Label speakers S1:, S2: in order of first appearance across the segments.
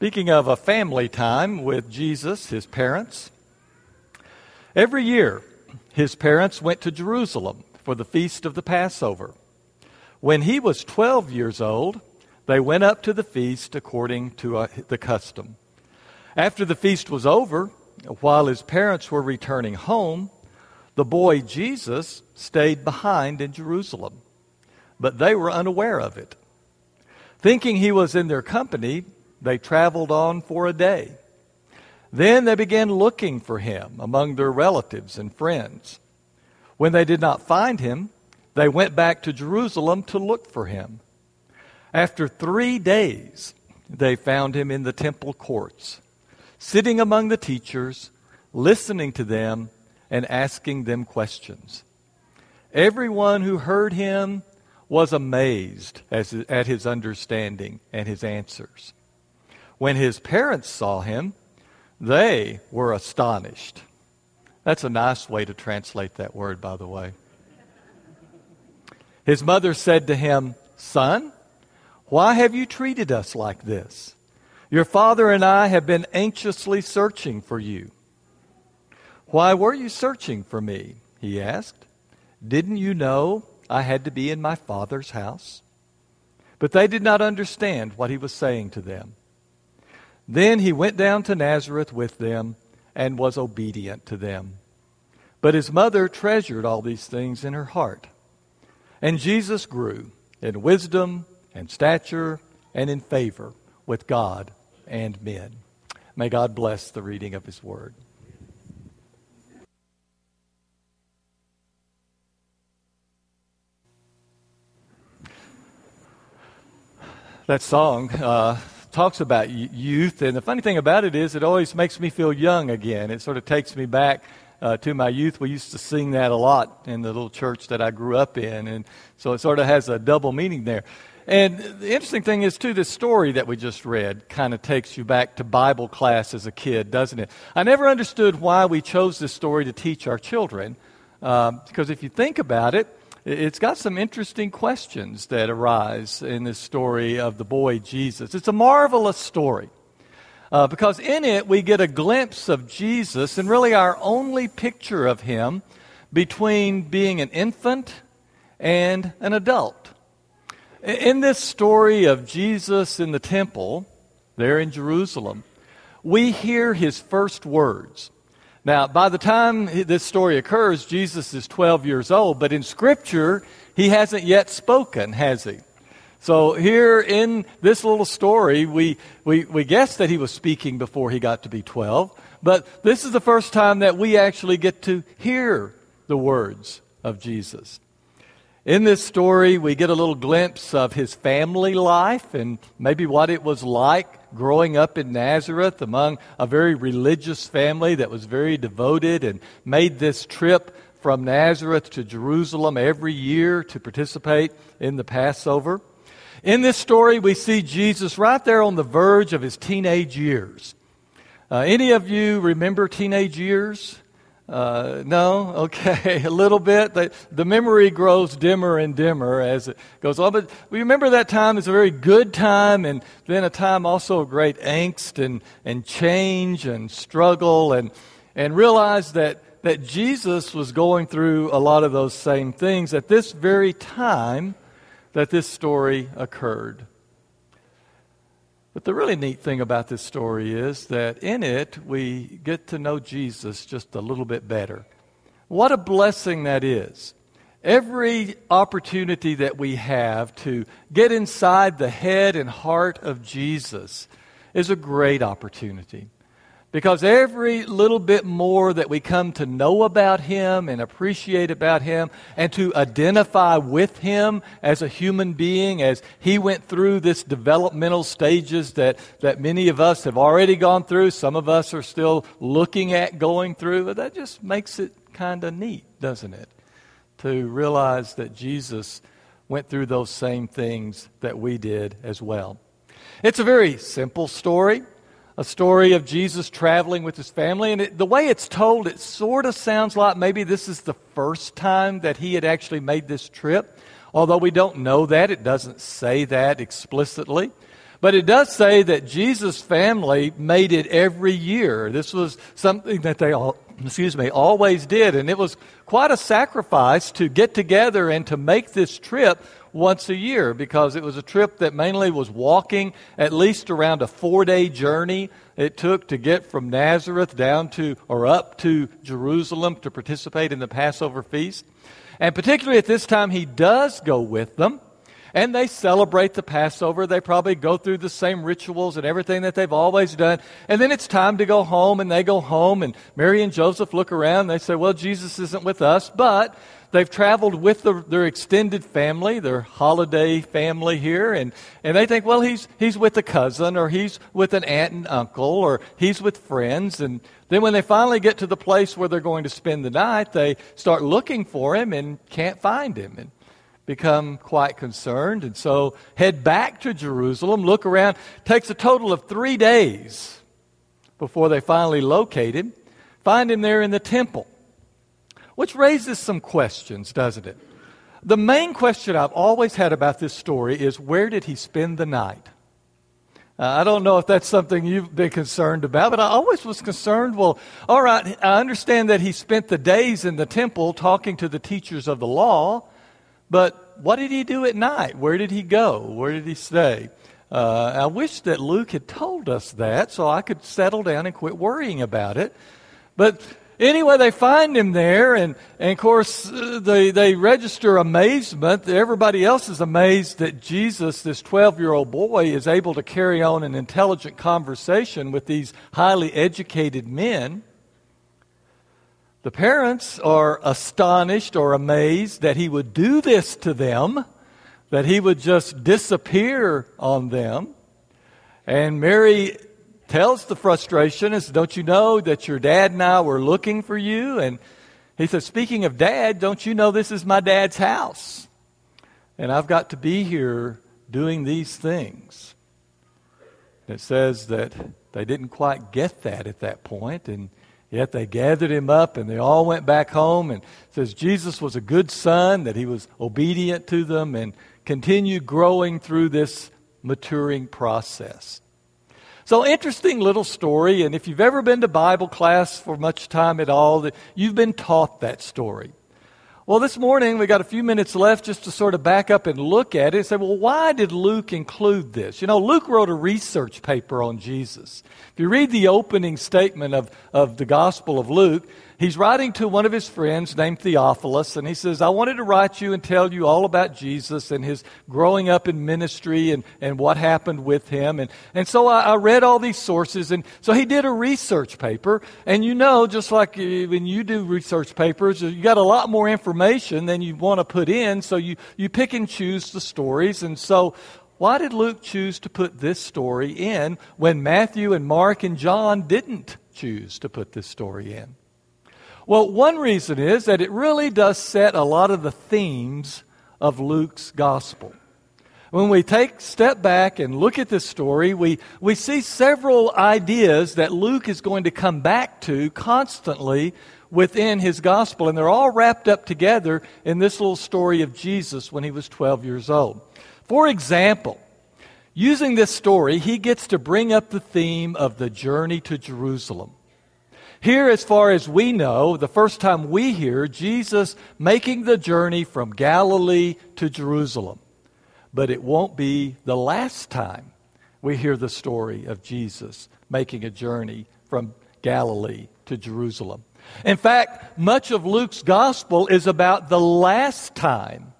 S1: Speaking of a family time with Jesus, his parents, every year his parents went to Jerusalem for the feast of the Passover. When he was 12 years old, they went up to the feast according to uh, the custom. After the feast was over, while his parents were returning home, the boy Jesus stayed behind in Jerusalem, but they were unaware of it. Thinking he was in their company, they traveled on for a day. Then they began looking for him among their relatives and friends. When they did not find him, they went back to Jerusalem to look for him. After three days, they found him in the temple courts, sitting among the teachers, listening to them, and asking them questions. Everyone who heard him was amazed at his understanding and his answers. When his parents saw him, they were astonished. That's a nice way to translate that word, by the way. His mother said to him, Son, why have you treated us like this? Your father and I have been anxiously searching for you. Why were you searching for me? He asked. Didn't you know I had to be in my father's house? But they did not understand what he was saying to them. Then he went down to Nazareth with them and was obedient to them. But his mother treasured all these things in her heart. And Jesus grew in wisdom and stature and in favor with God and men. May God bless the reading of his word. That song uh, talks about youth. And the funny thing about it is, it always makes me feel young again. It sort of takes me back uh, to my youth. We used to sing that a lot in the little church that I grew up in. And so it sort of has a double meaning there. And the interesting thing is, too, this story that we just read kind of takes you back to Bible class as a kid, doesn't it? I never understood why we chose this story to teach our children. Uh, because if you think about it, it's got some interesting questions that arise in this story of the boy Jesus. It's a marvelous story uh, because in it we get a glimpse of Jesus and really our only picture of him between being an infant and an adult. In this story of Jesus in the temple, there in Jerusalem, we hear his first words. Now, by the time this story occurs, Jesus is 12 years old, but in Scripture, he hasn't yet spoken, has he? So here in this little story, we, we, we guess that he was speaking before he got to be 12, but this is the first time that we actually get to hear the words of Jesus. In this story, we get a little glimpse of his family life and maybe what it was like growing up in Nazareth among a very religious family that was very devoted and made this trip from Nazareth to Jerusalem every year to participate in the Passover. In this story, we see Jesus right there on the verge of his teenage years. Uh, any of you remember teenage years? Uh, no? Okay, a little bit. The, the memory grows dimmer and dimmer as it goes on. But we remember that time as a very good time and then a time also of great angst and, and change and struggle and, and realize that, that Jesus was going through a lot of those same things at this very time that this story occurred. But the really neat thing about this story is that in it we get to know Jesus just a little bit better. What a blessing that is. Every opportunity that we have to get inside the head and heart of Jesus is a great opportunity. Because every little bit more that we come to know about Him and appreciate about Him and to identify with Him as a human being as He went through this developmental stages that, that many of us have already gone through, some of us are still looking at going through, but that just makes it kind of neat, doesn't it? To realize that Jesus went through those same things that we did as well. It's a very simple story a story of Jesus traveling with his family. And it, the way it's told, it sort of sounds like maybe this is the first time that he had actually made this trip. Although we don't know that, it doesn't say that explicitly. But it does say that Jesus' family made it every year. This was something that they all, excuse me, always did. And it was quite a sacrifice to get together and to make this trip once a year because it was a trip that mainly was walking at least around a four day journey it took to get from Nazareth down to or up to Jerusalem to participate in the Passover feast. And particularly at this time, he does go with them and they celebrate the Passover. They probably go through the same rituals and everything that they've always done. And then it's time to go home, and they go home, and Mary and Joseph look around. They say, Well, Jesus isn't with us, but they've traveled with the, their extended family, their holiday family here, and, and they think, Well, he's, he's with a cousin, or he's with an aunt and uncle, or he's with friends. And then when they finally get to the place where they're going to spend the night, they start looking for him and can't find him. And become quite concerned and so head back to Jerusalem, look around. Takes a total of three days before they finally locate him, find him there in the temple. Which raises some questions, doesn't it? The main question I've always had about this story is where did he spend the night? Uh, I don't know if that's something you've been concerned about, but I always was concerned. Well, all right, I understand that he spent the days in the temple talking to the teachers of the law, but what did he do at night? Where did he go? Where did he stay? Uh, I wish that Luke had told us that so I could settle down and quit worrying about it. But anyway, they find him there, and, and of course, uh, they, they register amazement. Everybody else is amazed that Jesus, this 12 year old boy, is able to carry on an intelligent conversation with these highly educated men. The parents are astonished or amazed that he would do this to them, that he would just disappear on them. And Mary tells the frustration is, Don't you know that your dad and I were looking for you? And he says, Speaking of dad, don't you know this is my dad's house? And I've got to be here doing these things. It says that they didn't quite get that at that point, and Yet they gathered him up and they all went back home and says Jesus was a good son, that he was obedient to them and continued growing through this maturing process. So interesting little story, and if you've ever been to Bible class for much time at all, you've been taught that story. Well, this morning we got a few minutes left just to sort of back up and look at it and say, well, why did Luke include this? You know, Luke wrote a research paper on Jesus. If you read the opening statement of, of the Gospel of Luke, he's writing to one of his friends named Theophilus, and he says, I wanted to write you and tell you all about Jesus and his growing up in ministry and, and what happened with him. And, and so I, I read all these sources, and so he did a research paper. And you know, just like eh, when you do research papers, you got a lot more information than you want to put in, so you, you pick and choose the stories. And so why did Luke choose to put this story in when Matthew and Mark and John didn't choose to put this story in? Well, one reason is that it really does set a lot of the themes of Luke's gospel. When we take step back and look at this story, we, we see several ideas that Luke is going to come back to constantly within his gospel, and they're all wrapped up together in this little story of Jesus when he was 12 years old. For example, using this story, he gets to bring up the theme of the journey to Jerusalem. Here, as far as we know, the first time we hear Jesus making the journey from Galilee to Jerusalem. But it won't be the last time we hear the story of Jesus making a journey from Galilee to Jerusalem. In fact, much of Luke's gospel is about the last time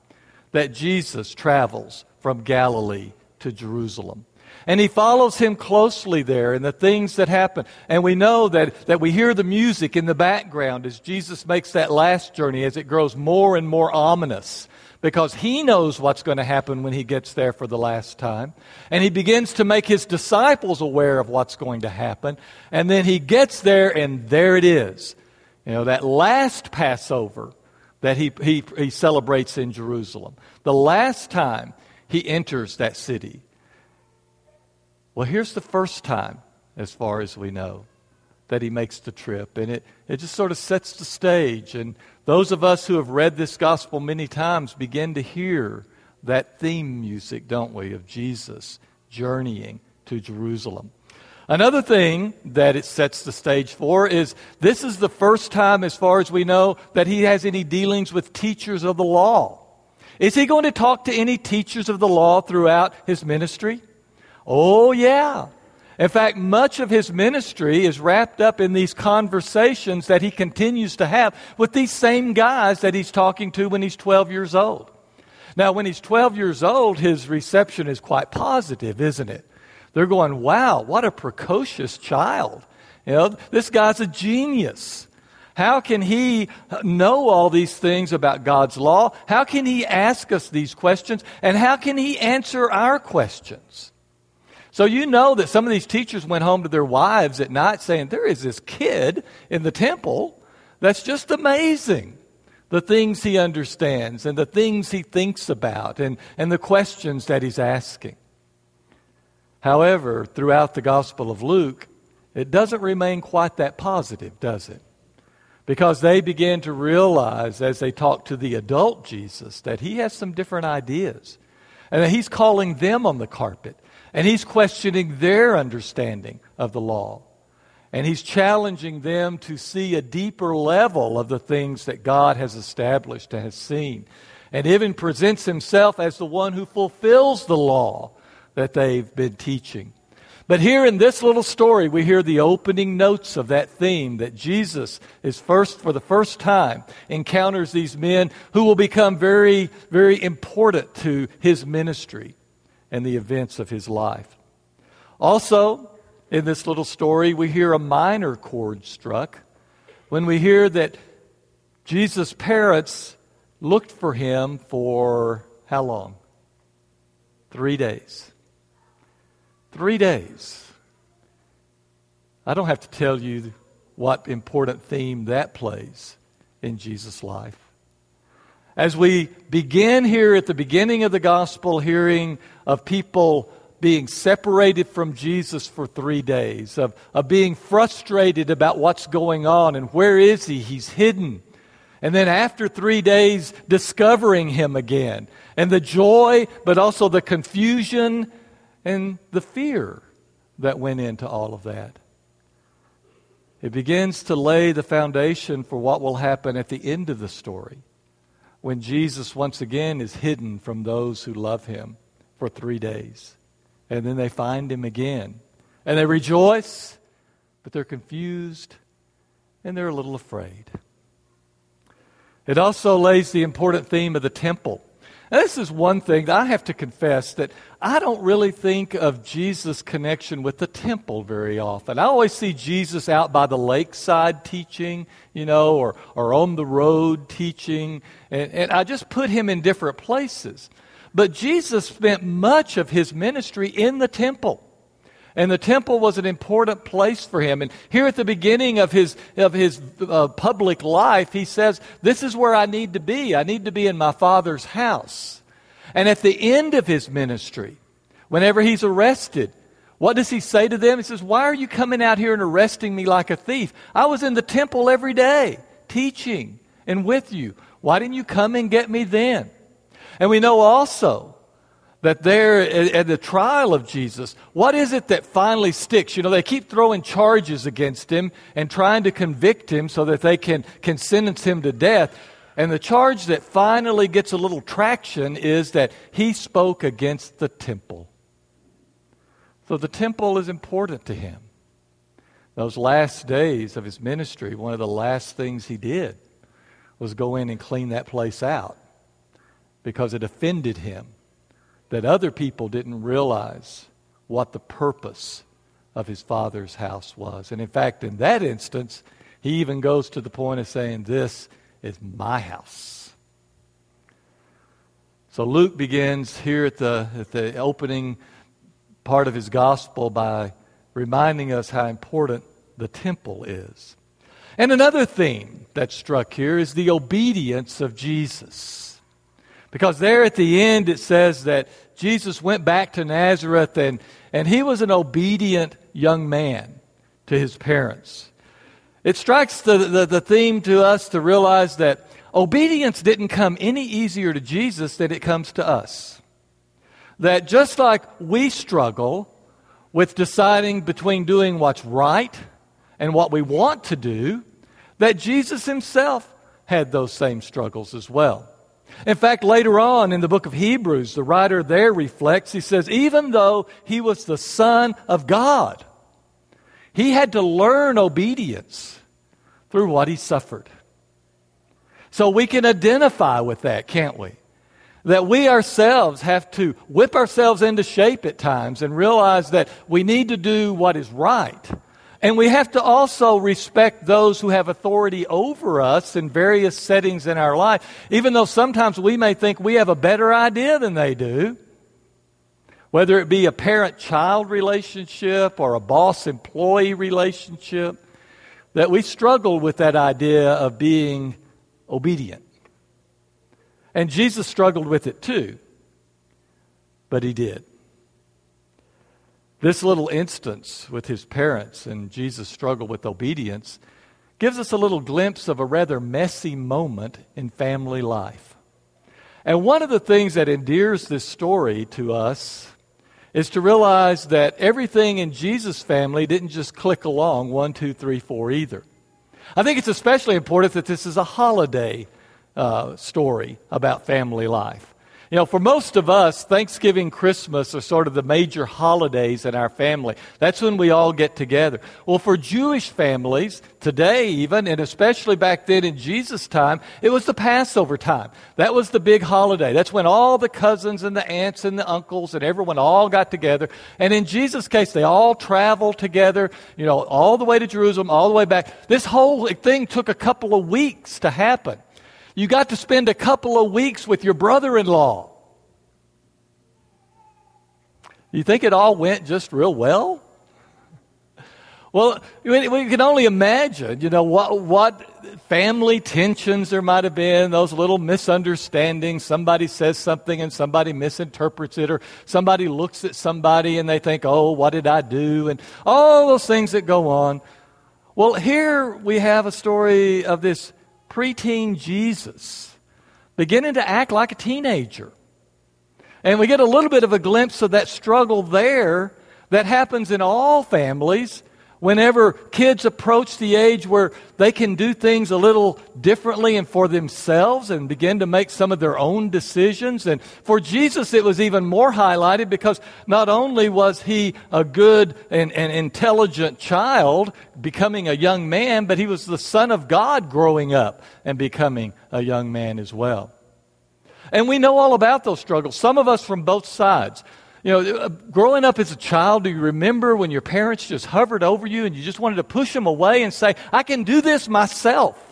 S1: that Jesus travels from Galilee to Jerusalem. And he follows him closely there and the things that happen. And we know that, that we hear the music in the background as Jesus makes that last journey as it grows more and more ominous because he knows what's going to happen when he gets there for the last time. And he begins to make his disciples aware of what's going to happen. And then he gets there, and there it is. You know, that last Passover that he, he, he celebrates in Jerusalem. The last time he enters that city. Well, here's the first time, as far as we know, that he makes the trip. And it, it just sort of sets the stage. And those of us who have read this gospel many times begin to hear that theme music, don't we, of Jesus journeying to Jerusalem. Another thing that it sets the stage for is this is the first time, as far as we know, that he has any dealings with teachers of the law. Is he going to talk to any teachers of the law throughout his ministry? Oh, yeah. In fact, much of his ministry is wrapped up in these conversations that he continues to have with these same guys that he's talking to when he's 12 years old. Now, when he's 12 years old, his reception is quite positive, isn't it? They're going, wow, what a precocious child. You know, this guy's a genius. How can he know all these things about God's law? How can he ask us these questions? And how can he answer our questions? So you know that some of these teachers went home to their wives at night saying, There is this kid in the temple that's just amazing. The things he understands and the things he thinks about and, and the questions that he's asking. However, throughout the Gospel of Luke, it doesn't remain quite that positive, does it? Because they begin to realize as they talk to the adult Jesus that he has some different ideas and that he's calling them on the carpet and he's questioning their understanding of the law. And he's challenging them to see a deeper level of the things that God has established and has seen. And even presents himself as the one who fulfills the law that they've been teaching. But here in this little story, we hear the opening notes of that theme that Jesus is first, for the first time, encounters these men who will become very, very important to his ministry and the events of his life. Also, in this little story, we hear a minor chord struck when we hear that Jesus' parents looked for him for how long? Three days. Three days. I don't have to tell you what important theme that plays in Jesus' life. As we begin here at the beginning of the gospel, hearing of people being separated from Jesus for three days, of, of being frustrated about what's going on and where is he? He's hidden. And then after three days, discovering him again. And the joy, but also the confusion and the fear that went into all of that. It begins to lay the foundation for what will happen at the end of the story when Jesus once again is hidden from those who love him for three days. And then they find him again. And they rejoice, but they're confused and they're a little afraid. It also lays the important theme of the temple this is one thing that I have to confess that I don't really think of Jesus' connection with the temple very often. I always see Jesus out by the lakeside teaching, you know, or, or on the road teaching, and, and I just put him in different places. But Jesus spent much of his ministry in the temple. And the temple was an important place for him. And here at the beginning of his, of his uh, public life, he says, This is where I need to be. I need to be in my Father's house. And at the end of his ministry, whenever he's arrested, what does he say to them? He says, Why are you coming out here and arresting me like a thief? I was in the temple every day, teaching and with you. Why didn't you come and get me then? And we know also that there at the trial of Jesus, what is it that finally sticks? You know, they keep throwing charges against him and trying to convict him so that they can, can sentence him to death. And the charge that finally gets a little traction is that he spoke against the temple. So the temple is important to him. Those last days of his ministry, one of the last things he did was go in and clean that place out because it offended him that other people didn't realize what the purpose of his father's house was. And in fact, in that instance, he even goes to the point of saying, This is my house. So Luke begins here at the, at the opening part of his gospel by reminding us how important the temple is. And another theme that's struck here is the obedience of Jesus. Because there at the end it says that Jesus went back to Nazareth and, and he was an obedient young man to his parents. It strikes the, the, the, theme to us to realize that obedience didn't come any easier to Jesus than it comes to us. that just like we struggle with deciding between doing what's right and what we want to do, that Jesus himself had those same struggles as well. In fact, later on in the book of Hebrews, the writer there reflects, he says, even though he was the Son of God, he had to learn obedience through what he suffered. So we can identify with that, can't we? That we ourselves have to whip ourselves into shape at times and realize that we need to do what is right. And we have to also respect those who have authority over us in various settings in our life, even though sometimes we may think we have a better idea than they do. Whether it be a parent child relationship or a boss employee relationship, that we struggle with that idea of being obedient. And Jesus struggled with it too, but he did. This little instance with his parents and Jesus' struggle with obedience gives us a little glimpse of a rather messy moment in family life. And one of the things that endears this story to us is to realize that everything in Jesus' family didn't just click along one, two, three, four either. I think it's especially important that this is a holiday uh, story about family life. You know, for most of us, Thanksgiving, Christmas are sort of the major holidays in our family. That's when we all get together. Well, for Jewish families, today even, and especially back then in Jesus' time, it was the Passover time. That was the big holiday. That's when all the cousins and the aunts and the uncles and everyone all got together. And in Jesus' case, they all traveled together, you know, all the way to Jerusalem, all the way back. This whole thing took a couple of weeks to happen. You got to spend a couple of weeks with your brother in law. You think it all went just real well? Well, we can only imagine, you know, what, what family tensions there might have been, those little misunderstandings. Somebody says something and somebody misinterprets it, or somebody looks at somebody and they think, oh, what did I do? And all those things that go on. Well, here we have a story of this preteen Jesus beginning to act like a teenager. And we get a little bit of a glimpse of that struggle there that happens in all families whenever kids approach the age where they can do things a little differently and for themselves and begin to make some of their own decisions. And for Jesus, it was even more highlighted because not only was he a good and, and intelligent child becoming a young man, but he was the Son of God growing up and becoming a young man as well. And we know all about those struggles, some of us from both sides. You know, uh, growing up as a child, do you remember when your parents just hovered over you and you just wanted to push them away and say, I can do this myself?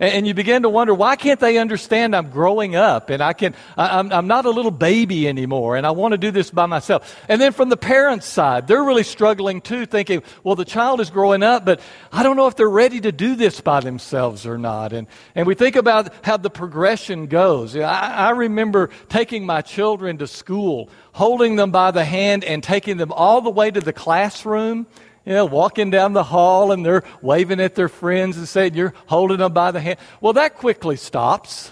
S1: And, you begin to wonder, why can't they understand I'm growing up and I can, I, I'm, I'm not a little baby anymore and I want to do this by myself. And then from the parents' side, they're really struggling too, thinking, well, the child is growing up, but I don't know if they're ready to do this by themselves or not. And, and we think about how the progression goes. I, I remember taking my children to school, holding them by the hand and taking them all the way to the classroom you know, walking down the hall and they're waving at their friends and saying, You're holding them by the hand. Well, that quickly stops.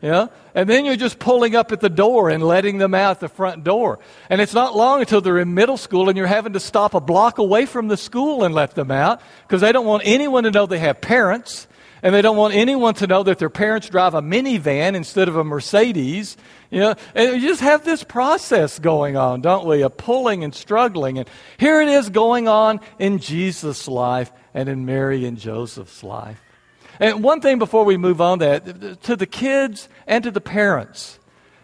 S1: Yeah? And then you're just pulling up at the door and letting them out the front door. And it's not long until they're in middle school and you're having to stop a block away from the school and let them out because they don't want anyone to know they have parents and they don't want anyone to know that their parents drive a minivan instead of a Mercedes. You know, and you just have this process going on, don't we? A pulling and struggling. And here it is going on in Jesus' life and in Mary and Joseph's life. And one thing before we move on that to the kids and to the parents.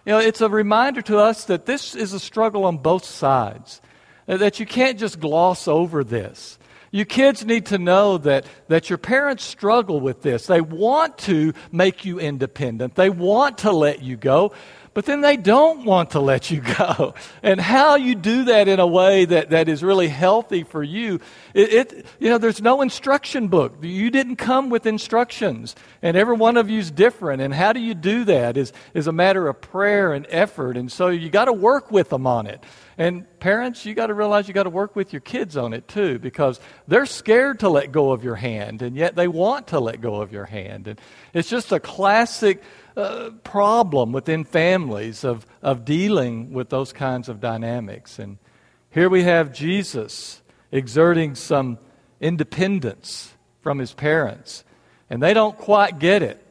S1: You know, it's a reminder to us that this is a struggle on both sides. That you can't just gloss over this. You kids need to know that, that your parents struggle with this. They want to make you independent, they want to let you go, but then they don't want to let you go. And how you do that in a way that, that is really healthy for you, it, it, you know, there's no instruction book. You didn't come with instructions, and every one of you is different. And how do you do that is, is a matter of prayer and effort. And so you got to work with them on it. And parents, you got to realize you got to work with your kids on it too because they're scared to let go of your hand and yet they want to let go of your hand. And it's just a classic uh, problem within families of, of dealing with those kinds of dynamics. And here we have Jesus exerting some independence from his parents, and they don't quite get it.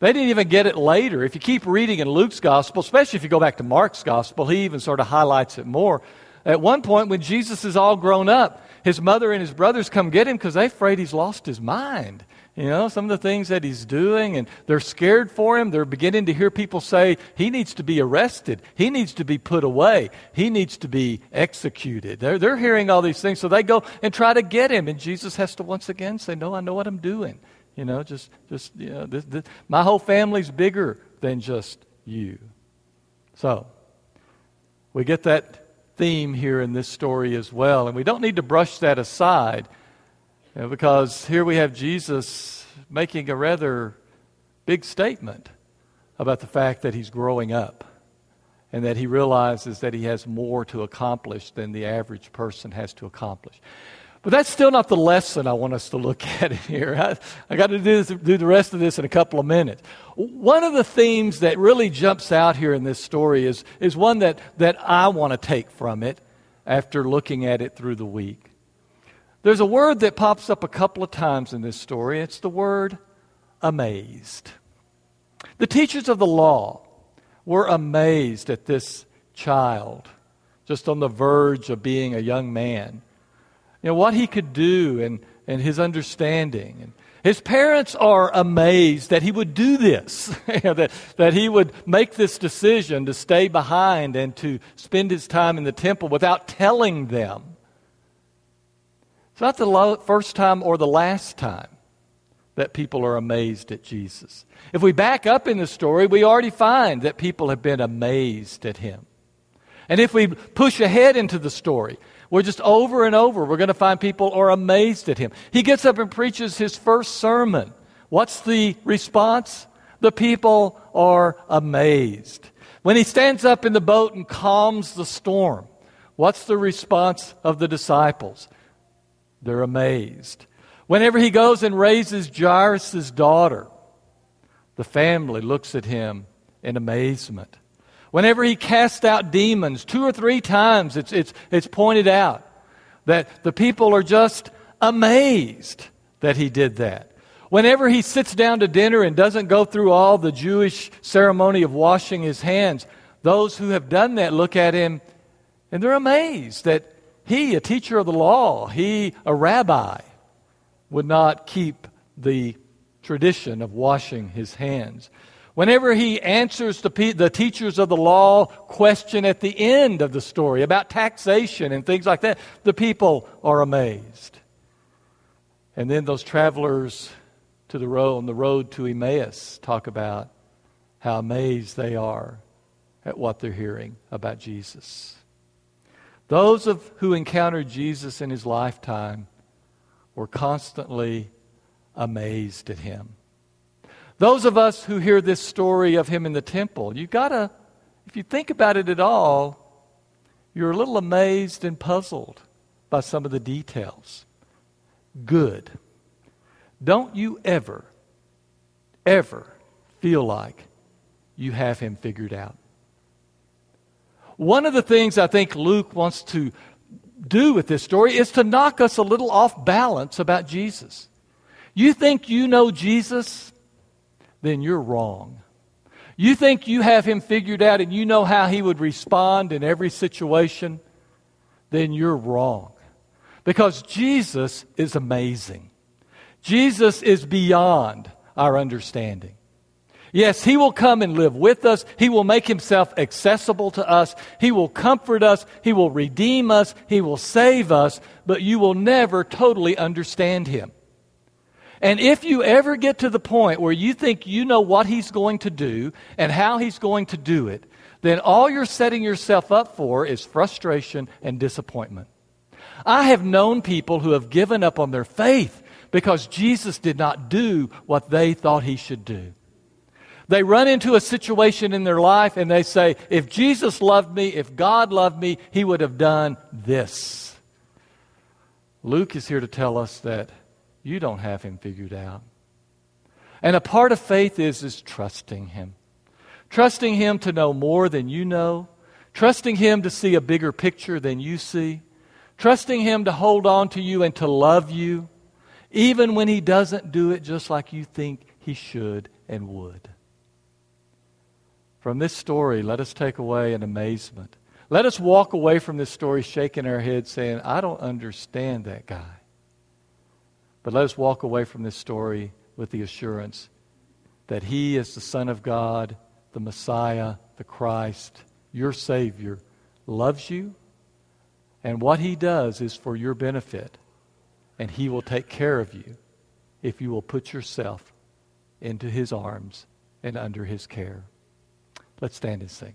S1: They didn't even get it later. If you keep reading in Luke's gospel, especially if you go back to Mark's gospel, he even sort of highlights it more. At one point, when Jesus is all grown up, his mother and his brothers come get him because they're afraid he's lost his mind. You know, some of the things that he's doing, and they're scared for him. They're beginning to hear people say, he needs to be arrested. He needs to be put away. He needs to be executed. They're, they're hearing all these things, so they go and try to get him. And Jesus has to once again say, No, I know what I'm doing. You know, just, just you know, this, this, my whole family's bigger than just you. So, we get that theme here in this story as well, and we don't need to brush that aside you know, because here we have Jesus making a rather big statement about the fact that he's growing up and that he realizes that he has more to accomplish than the average person has to accomplish. But that's still not the lesson I want us to look at in here. I, I got to do, this, do the rest of this in a couple of minutes. One of the themes that really jumps out here in this story is, is one that, that I want to take from it after looking at it through the week. There's a word that pops up a couple of times in this story. It's the word amazed. The teachers of the law were amazed at this child, just on the verge of being a young man you know, what he could do and, and his understanding. And his parents are amazed that he would do this, that, that he would make this decision to stay behind and to spend his time in the temple without telling them. It's not the first time or the last time that people are amazed at Jesus. If we back up in the story, we already find that people have been amazed at him. And if we push ahead into the story, we're just over and over, we're going to find people are amazed at him. He gets up and preaches his first sermon. What's the response? The people are amazed. When he stands up in the boat and calms the storm, what's the response of the disciples? They're amazed. Whenever he goes and raises Jairus' daughter, the family looks at him in amazement. Whenever he casts out demons, two or three times it's, it's, it's pointed out that the people are just amazed that he did that. Whenever he sits down to dinner and doesn't go through all the Jewish ceremony of washing his hands, those who have done that look at him and they're amazed that he, a teacher of the law, he, a rabbi, would not keep the tradition of washing his hands. Whenever he answers the, the teachers of the law question at the end of the story about taxation and things like that, the people are amazed. And then those travelers to the road on the road to Emmaus talk about how amazed they are at what they're hearing about Jesus. Those of who encountered Jesus in his lifetime were constantly amazed at him. Those of us who hear this story of him in the temple, you gotta, if you think about it at all, you're a little amazed and puzzled by some of the details. Good. Don't you ever, ever feel like you have him figured out. One of the things I think Luke wants to do with this story is to knock us a little off balance about Jesus. You think you know Jesus? Then you're wrong. You think you have him figured out and you know how he would respond in every situation, then you're wrong. Because Jesus is amazing. Jesus is beyond our understanding. Yes, He will come and live with us. He will make Himself accessible to us. He will comfort us. He will redeem us. He will save us. But you will never totally understand Him. And if you ever get to the point where you think you know what he's going to do and how he's going to do it, then all you're setting yourself up for is frustration and disappointment. I have known people who have given up on their faith because Jesus did not do what they thought he should do. They run into a situation in their life and they say, if Jesus loved me, if God loved me, he would have done this. Luke is here to tell us that you don't have him figured out. And a part of faith is, is trusting him. Trusting him to know more than you know. Trusting him to see a bigger picture than you see. Trusting him to hold on to you and to love you, even when he doesn't do it just like you think he should and would. From this story, let us take away an amazement. Let us walk away from this story shaking our heads saying, I don't understand that guy. But let us walk away from this story with the assurance that he is the Son of God, the Messiah, the Christ, your Savior, loves you, and what he does is for your benefit, and he will take care of you if you will put yourself into his arms and under his care. Let's stand and sing.